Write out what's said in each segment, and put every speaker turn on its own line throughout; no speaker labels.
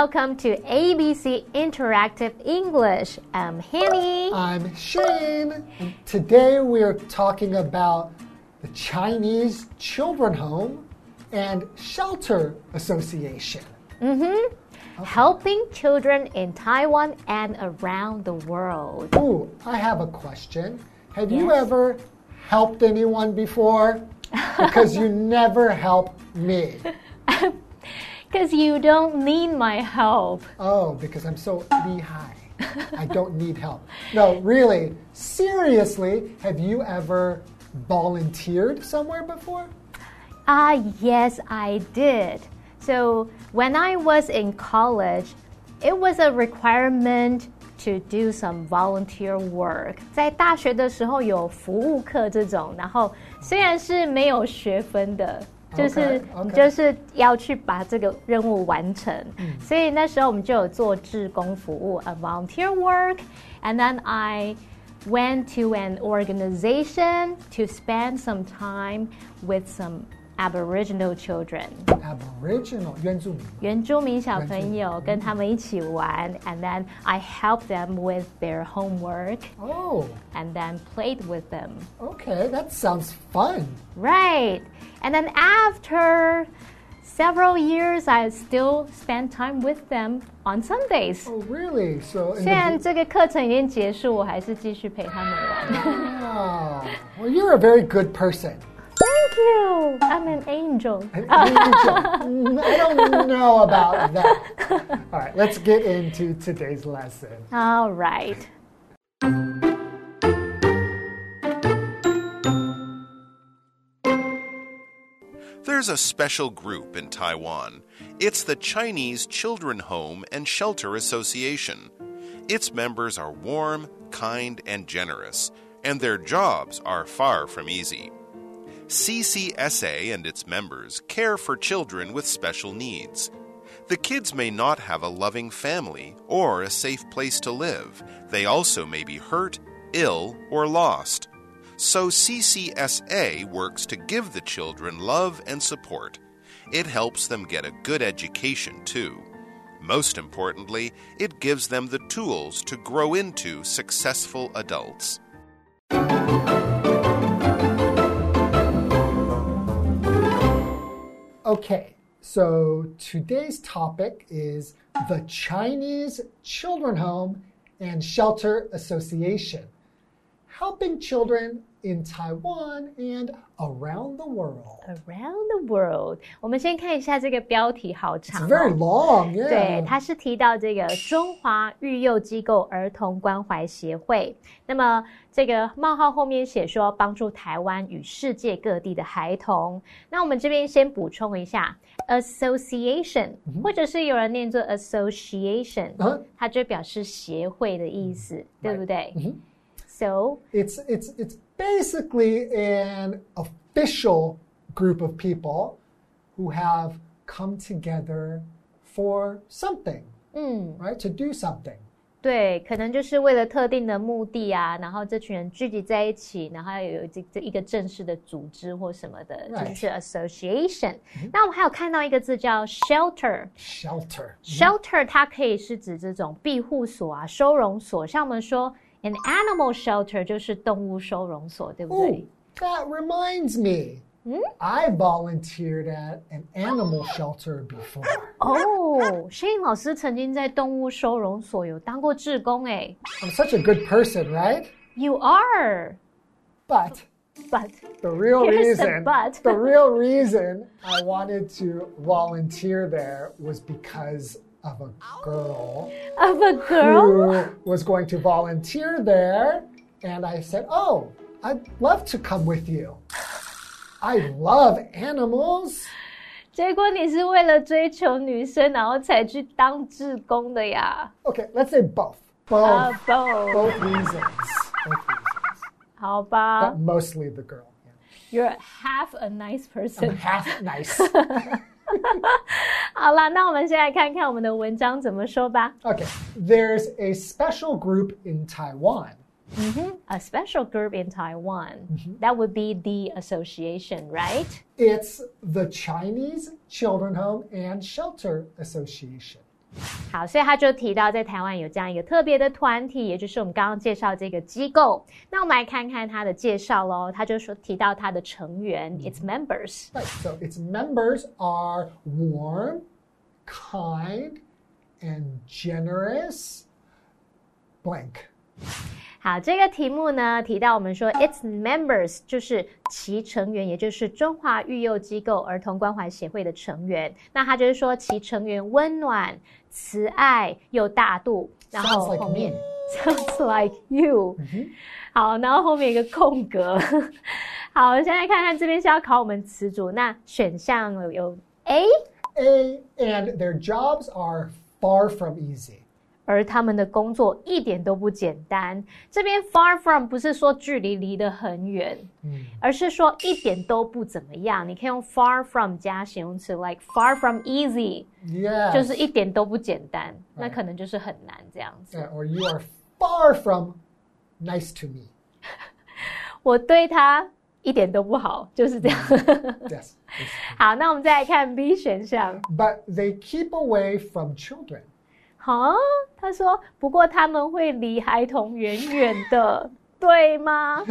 Welcome to ABC Interactive English. I'm Hanny.
I'm Shane. And today we are talking about the Chinese Children Home and Shelter Association.
Mm-hmm. Helping children in Taiwan and around the world.
Ooh, I have a question. Have you ever helped anyone before? Because you never help me.
Because you don't need my help.
Oh, because I'm so lihai. I don't need help. No, really, seriously, have you ever volunteered somewhere before?
Ah, yes, I did. So when I was in college, it was a requirement to do some volunteer work. 在大学的时候有服务课这种，然后虽然是没有学分的。 就是
OK，OK
你就是要去把这个任务完成，所以那时候我们就有做志工服务，a volunteer work，and then I went to an organization to spend some time with some Aboriginal children，
Aboriginal 原住民。
原住民小朋
原
友跟他们一起玩，and then I helped them with their homework
Oh,
and then played with them.
okay, that sounds fun.
Right. And then after several years, I still spend time with them on Sundays.
Oh, really? So, in
虽然
the,
这个课程已经结束，我还是继续陪他们玩。
oh, well, you're a very good person.
Thank you. I'm an angel.
An angel. Mm, I don't know about that. All right, let's get into today's lesson.
All right.
There's a special group in Taiwan. It's the Chinese Children Home and Shelter Association. Its members are warm, kind, and generous, and their jobs are far from easy. CCSA and its members care for children with special needs. The kids may not have a loving family or a safe place to live. They also may be hurt, ill, or lost. So CCSA works to give the children love and support. It helps them get a good education, too. Most importantly, it gives them the tools to grow into successful adults.
Okay, so today's topic is the Chinese Children Home and Shelter Association, helping children in Taiwan and around the world.
Around the world，我们先看一下这个标题，好
It's
长、
very
哦。
long,
对，
yeah.
它是提到这个中华育幼机构儿童关怀协会。那么这个冒号后面写说帮助台湾与世界各地的孩童。那我们这边先补充一下，association，、或者是有人念作 association，、
嗯
它就表示协会的意思，对不对、So
It's it's it's basically an official group of people who have come together for something,
嗯，
right? To do something.
对，可能就是为了特定的目的啊，然后这群人聚集在一起，然后要有这这一个正式的组织或什么的，这
Right
就是 association。那我们还有看到一个字叫 shelter。
Shelter.
shelter 它可以是指这种庇护所啊、收容所，像我们说 an animal shelter 就是动物收容所，对不
Oh,
对？
that reminds me. I volunteered at an animal shelter before.
哦，谢颖老师曾经在动物收容所有当过志工，哎
I'm such a good person, right?
，You are。
But
But
the real
Here's the
reason,
but.
the real reason I wanted to volunteer there was because of a girl
of a girl.
who was going to volunteer there, and I said, "Oh, I'd love to come with you. I love animals."
结果你是为了追求女生，然后才去当志工的呀？
Okay, let's say both. Both.
啊，不，
both reasons. Both reasons.
好吧
But mostly the girl. yeah.
，You're half a nice
I'm
person。
half nice.
好啦，那我们先来看看我们的文章怎么说吧。
Okay, there's a special group in Taiwan.
A special group in Taiwan. That would be the association, right?
It's the Chinese Children Home and Shelter Association.
好，所以他就提到在台湾有这样一个特别的团体，也就是我们刚刚介绍这个机构。那我们来看看他的介绍喽。他就说提到他的成员，its members。
Right. So its members are warm, kind, and generous. Blank.
好，这个题目呢提到我们说，its members 就是其成员，也就是中华育幼机构儿童关怀协会的成员。那他就是说其成员温暖、慈爱又大度。然后后面 sounds like you。好，然后后面一个空格。好，现在看看这边是要考我们词组，那选项有有
A，A and their jobs are far from easy.
而他们的工作一点都不简单。这边 far from 不是说距离离得很远，而是说一点都不怎么样。你可以用 far from 加形容词，like far from easy，
Yes.
就是一点都不简单，那可能就是很难这样子。
Yeah, or you are far from nice to me.
我对他一点都不好，就是这样。
Yes.
好，那我们再来看 B 选项。
But they keep away from children.
好，他说，不过他们会离孩童远远的，对吗？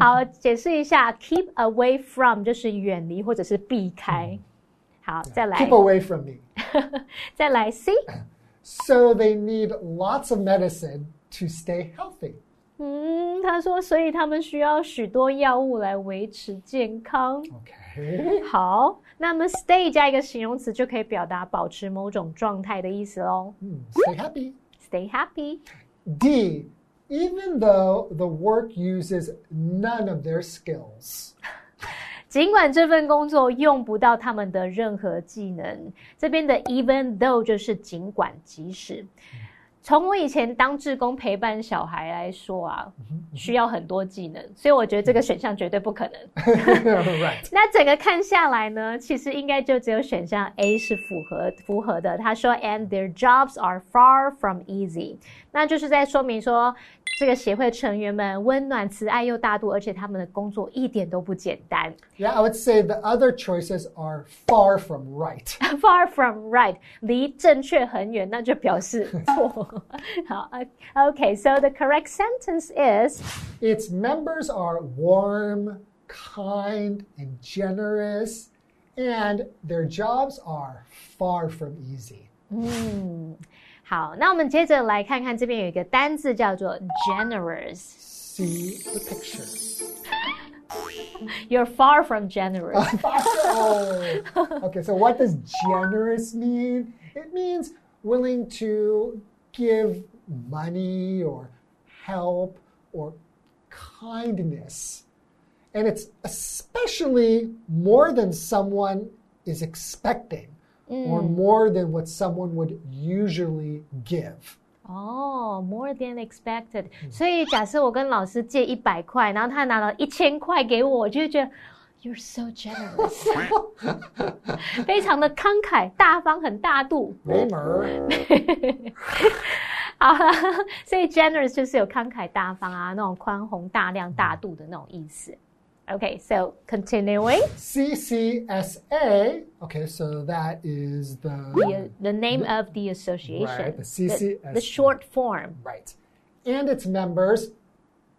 好，解释一下，keep away from 就是远离或者是避开。好，再来
Keep，away from me.
再来 C。
So they need lots of medicine to stay healthy.
嗯，他说，所以他们需要许多药物来维持健康。
Okay.
好，那么 stay 加一个形容词就可以表达保持某种状态的意思喽。
Hmm, Stay happy.
Stay happy。
D. Even though the work uses none of their skills.
尽管这份工作用不到他们的任何技能，这边的 even though 就是尽管即使。从我以前当志工陪伴小孩来说啊，需要很多技能，所以我觉得这个选项绝对不可能。那整个看下来呢，其实应该就只有选项 A 是符合符合的。他说，and their jobs are far from easy，那就是在说明说，这个协会成员们温暖、慈爱又大度，而且他们的工作一点都不简单。
Yeah, I would say the other choices are far from right.
Far from right，离正确很远，那就表示错。好，OK，so、the correct sentence is
Its members are warm, kind, and generous, and their jobs are far from easy.
好。那我们接着来看看这边有一个单字叫做 generous。
See the picture.
You're far from generous.
oh. Okay, so what does generous mean? It means willing to give money or help or kindness. And it's especially more than someone is expecting Or more than what someone would usually give.
哦、m o r e than expected。所以假设我跟老师借一百块，然后他拿了一千块给我，我就会觉得 You're so generous，非常的慷慨大方，很大度。
Kramer.
好了，所以 generous 就是有慷慨大方啊，那种宽宏大量、大度的那种意思。OK，so、continuing
CCSA. Okay, so that is the.
the the name of the association,
Right, the
the,
CCSA.
the short form.
Right. And its members,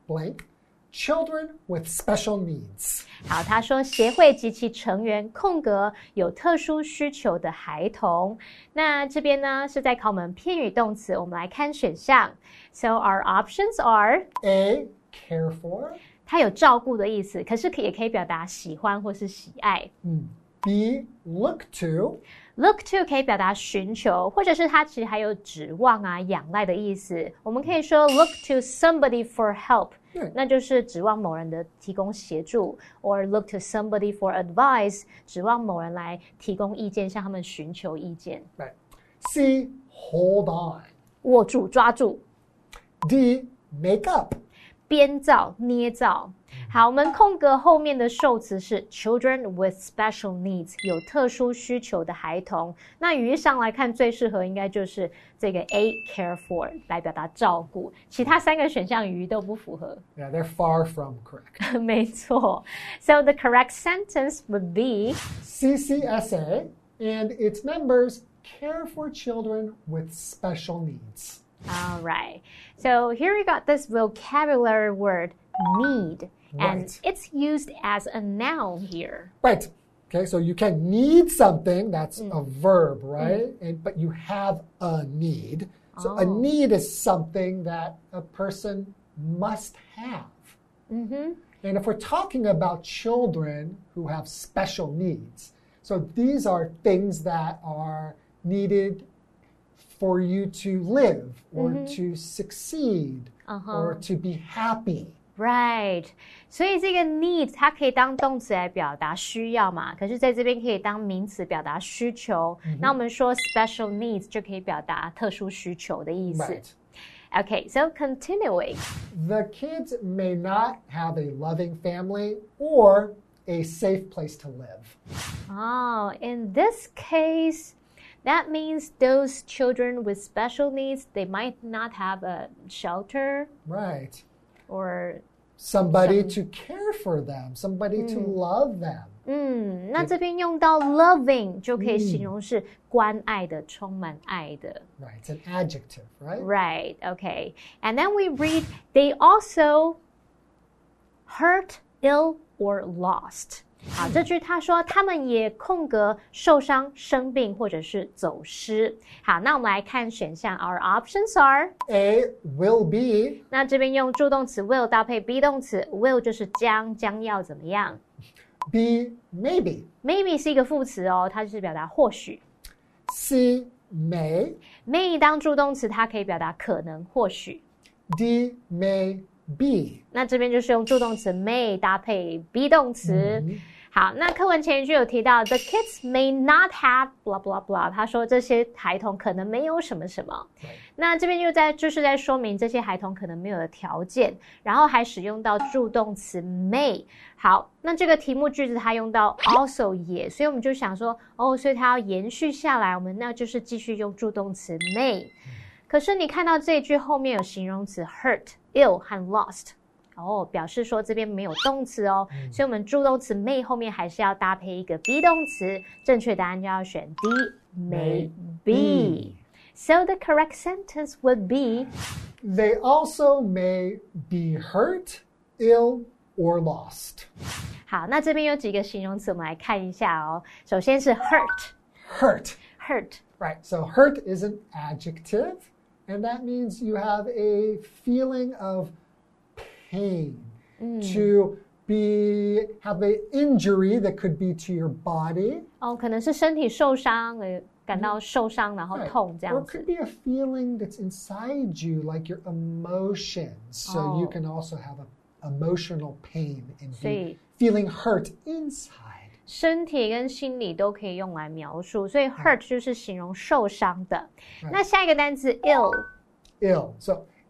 blank, children with special needs.
好，他说协会及其成员空格有特殊需求的孩童。那这边呢是在考我们偏语动词，我们来看选项。So our options are，
A, care for.
它有照顾的意思，可是可也可以表达喜欢或是喜爱。
嗯 B, look to.
Look to 可以表达寻求，或者是它其实还有指望啊、仰赖的意思。我们可以说 look to somebody for help，
对
那就是指望某人的提供协助，or look to somebody for advice，指望某人来提供意见，向他们寻求意见。
Right. C, hold on.
握住、抓住、
D, make up.
编造、捏造。好，我们空格后面的受词是 children with special needs，有特殊需求的孩童。那语义上来看，最适合应该就是这个 A care for 来表达照顾，其他三个选项语义都不符合。
Yeah, they're far from correct.
没错，So the correct sentence would be
CCSA and its members care for children with special needs.
All right. So here we got this vocabulary word need. And
Right.
it's used as a noun here.
Right. Okay, so you can need something, that's
Mm.
a verb, right? And, but you have a need. So a
Oh.
need is something that a person must have.
Mm-hmm.
And if we're talking about children who have special needs, so these are things that are needed for you to live or to succeed
Mm-hmm. Uh-huh.
or to be happy.
Right，所以这个 need 它可以当动词来表达需要嘛，可是在这边可以当名词表达需求。那我们说 special needs 就可以表达特殊需求的意思。
Right.
Okay, so continuing.
The kids may not have a loving family or a safe place to live.
Oh, in this case, that means those children with special needs they might not have a shelter
Right.
or
Somebody to care for them, somebody to love them.
嗯，那这边用到 loving 就可以形容是关爱的、充满爱的。
Right. It's an adjective, right?
Right, okay. And then we read they also hurt, ill, or lost. 好，这句他说他们也空格受伤、生病或者是走失。好，那我们来看选项，Our options are。
A will be,
那这边用助动词 will 搭配 be 动词，will 就是将将要怎么样
B
maybe,，maybe 是一个副词哦，它就是表达或许。
C may,
may 当助动词，它可以表达可能、或许。
D may be.
那这边就是用助动词 may 搭配 be 动词。好，那课文前一句有提到，the kids may not have blah blah blah，他说这些孩童可能没有什么什么。那这边又在就是在说明这些孩童可能没有的条件，然后还使用到助动词 may。好，那这个题目句子它用到 also 也，所以我们就想说，哦，所以它要延续下来，我们那就是继续用助动词 may。可是你看到这一句后面有形容词 hurt、ill 和 lost，哦，表示说这边没有动词哦，所以我们助动词 may 后面还是要搭配一个 be 动词，正确答案就要选 D may be。So the correct sentence would be
They also may be hurt, ill, or lost.
好，那这边有几个形容词，我们来看一下哦。首先是 hurt，hurt，
Hurt. Right. So hurt is an adjective, and that means you have a feeling of pain. To be have an injury that could be to your body.
哦，可能是身体受伤，呃，感到受伤然后
Right.
痛这
Or
样
it
子
could。be a feeling that's inside you, like your emotions. So you
Oh.
can also have a emotional pain and be
所以
feeling hurt inside.
身体跟心理都可以用来描述，所以 hurt 就是形容受伤的。那下一个单词 ill，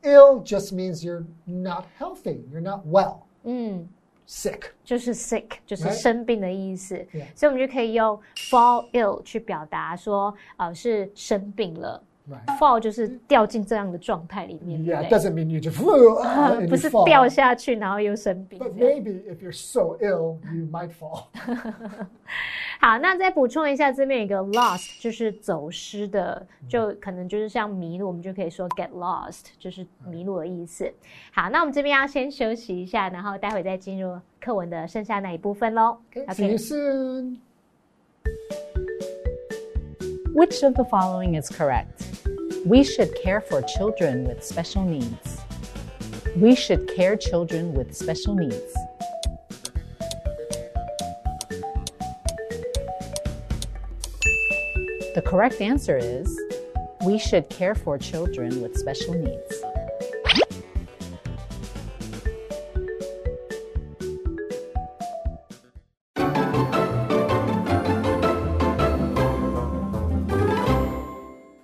Ill. So ill just means you're not healthy, you're not well,
嗯，
sick.
就是 sick，就是
Right.
生病的意思。
Yeah.
所以我们就可以用 fall ill 去表达说，呃，是生病了。
Right.
fall 就是掉进这样的状态里面，
Yeah,
对
it
不对？
doesn't mean you just flew uh, and
不
you
是
fall.
掉下去然后又生病
But
这样。
maybe if you're so ill, you might fall.
好，那再补充一下，这边有一个 lost，就是走失的，就可能就是像迷路，我们就可以说 get lost，就是迷路的意思。好，那我们这边要先休息一下，然后待会再进入课文的剩下那一部分喽。
Okay, soon.
Which of the following is correct? We should care for children with special needs. We should care children with special needs. Correct answer is we should care for children with special needs.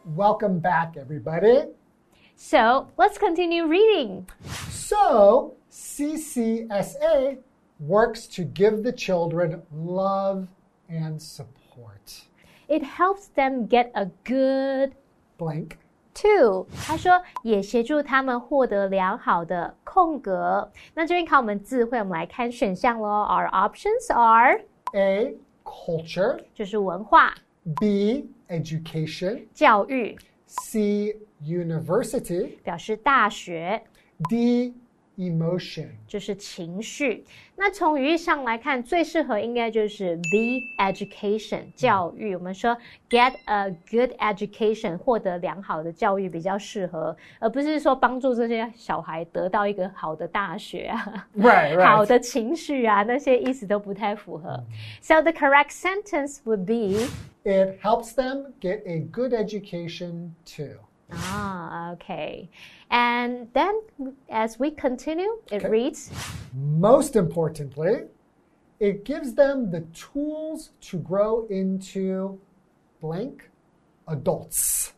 Welcome back, everybody.
So let's continue reading.
So, CCSA works to give the children love and support.
It helps them get a good
Blank.
Two，他说也协助他们获得良好的空格。那这边考我们字汇，我们来看选项喽。Our options are
A, culture.
就是文化
B, education.
教育
C, university.
表示大学，
D, emotion.
就是情绪。那从语义上来看，最适合应该就是 the education 教育。我们说 get a good education 获得良好的教育比较适合，而不是说帮助这些小孩得到一个好的大学啊。
Right,
好
right.
的情绪啊，那些意思都不太符合。So the correct sentence would be
It helps them get a good education too.
ah okay, and then as we continue, it
Okay.
reads
Most importantly, it gives them the tools to grow into blank adults.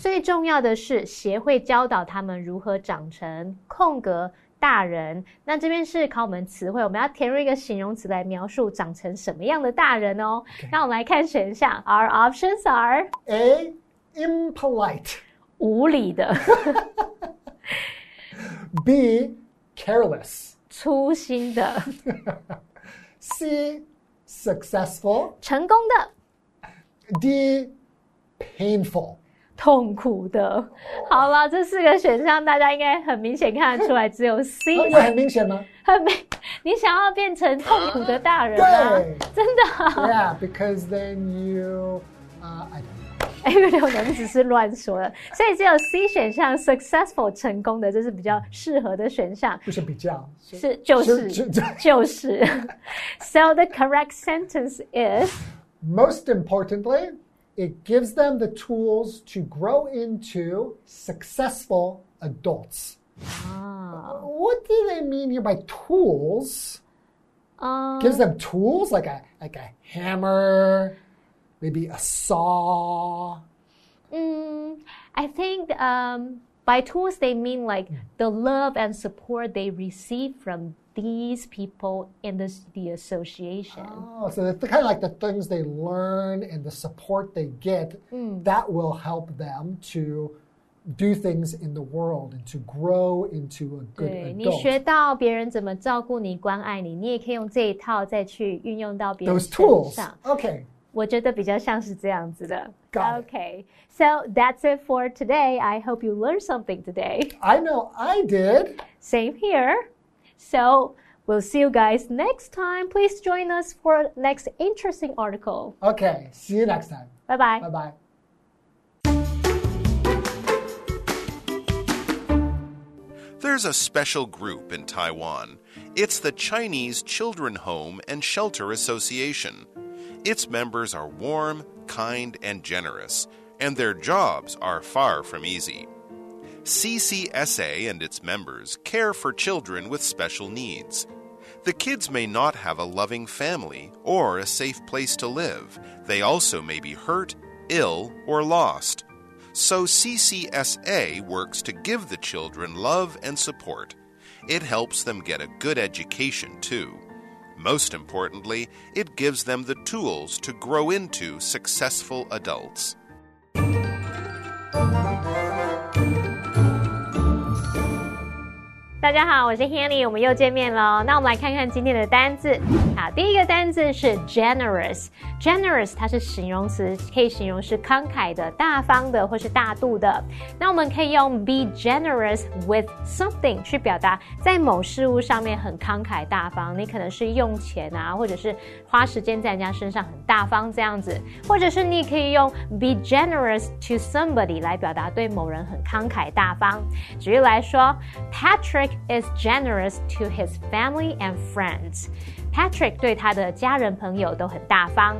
最重要的是协会教导他们如何长成空格。大人，那这边是考我们词汇，我们要填入一个形容词来描述长成什么样的大人哦。那我们来看选项，Our options are
A, impolite.
无理的、
B, careless.
粗心的、
C, successful.
成功的、
D, painful.
痛苦的。好了，这四个选项大家应该很明显看得出来，只有 C
很明显吗？
很明。你想要变成痛苦的大人啊
对？
真的、啊
？Yeah, because then you, uh, I don't know.
哎，没有，我们只是乱说了。所以只有 C 选项 successful 成功的，这是比较适合的选项。
不是比较，是
是就是
是是
就是。So the correct sentence is
Most importantly, it gives them the tools to grow into successful adults.
啊，
What do they mean here by tools?
嗯
Gives them tools like a like a hammer, maybe a saw.
嗯，I think um by tools they mean like the love and support they receive from these people in the the association.
Oh, so it's kind of like the things they learn and the support they get that will help them to do things in the world and to grow into a good
对你
adult.
学到别人怎么照顾你、关爱你，你也可以用这一套再去运用到别人
Those
身
tools.
上。
Okay.
我觉得比较像是这样子的。
Got it.
Okay, so that's it for today. I hope you learned something today.
I know I did.
Same here. So we'll see you guys next time. Please join us for next interesting article.
Okay. See you next time.
Bye bye.
Bye bye.
There's a special group in Taiwan. It's the Chinese Children Home and Shelter Association. Its members are warm, kind, and generous, and their jobs are far from easy. CCSA and its members care for children with special needs. The kids may not have a loving family or a safe place to live. They also may be hurt, ill, or lost. So CCSA works to give the children love and support. It helps them get a good education, too. Most importantly, it gives them the tools to grow into successful adults.
大家好，我是 Hanny，我们又见面了。那我们来看看今天的单字。 第一个单字是 generous。generous 它是形容词，可以形容是慷慨的、大方的或是大度的。那我们可以用 be generous with something 去表达在某事物上面很慷慨大方。你可能是用钱啊，或者是花时间在人家身上很大方这样子，或者是你可以用 be generous to somebody 来表达对某人很慷慨大方。举例来说，Patrick is generous to his family and friends. Patrick 对他的家人朋友都很大方。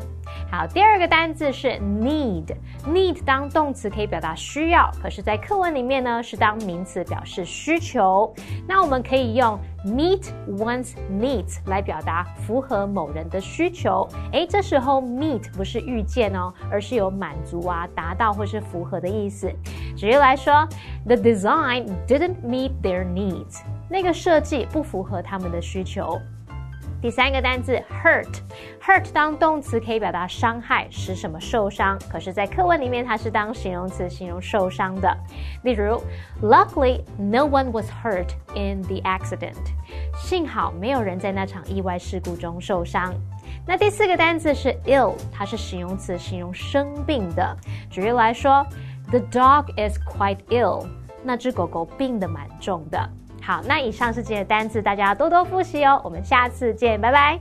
好，第二个单字是 need。need 当动词可以表达需要，可是，在课文里面呢是当名词表示需求。那我们可以用 meet one's needs 来表达符合某人的需求。诶，这时候 meet 不是遇见哦，而是有满足啊、达到或是符合的意思。举例来说，The design didn't meet their needs。那个设计不符合他们的需求。第三个单字 hurt，hurt 当动词可以表达伤害，使什么受伤。可是，在课文里面，它是当形容词形容受伤的。例如，Luckily, no one was hurt in the accident。幸好没有人在那场意外事故中受伤。那第四个单词是 ill，它是形容词形容生病的。举例来说，The dog is quite ill。那只狗狗病得蛮重的。好，那以上是今天的单词，大家多多复习哦。我们下次见，拜拜。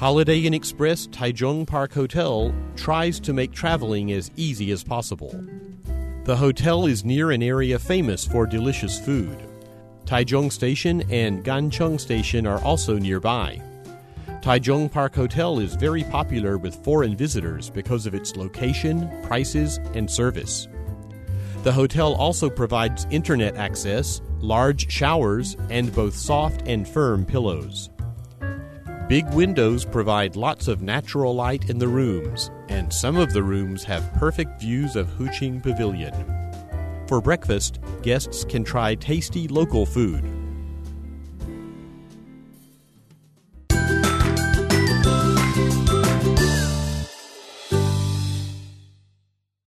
Holiday Inn Express Taichung Park Hotel tries to make traveling as easy as possible. The hotel is near an area famous for delicious food. Taichung Station and Gancheng Station are also nearby. Taichung Park Hotel is very popular with foreign visitors because of its location, prices, and service. The hotel also provides internet access, large showers, and both soft and firm pillows. Big windows provide lots of natural light in the rooms, and some of the rooms have perfect views of Huxin Pavilion. For breakfast, guests can try tasty local food.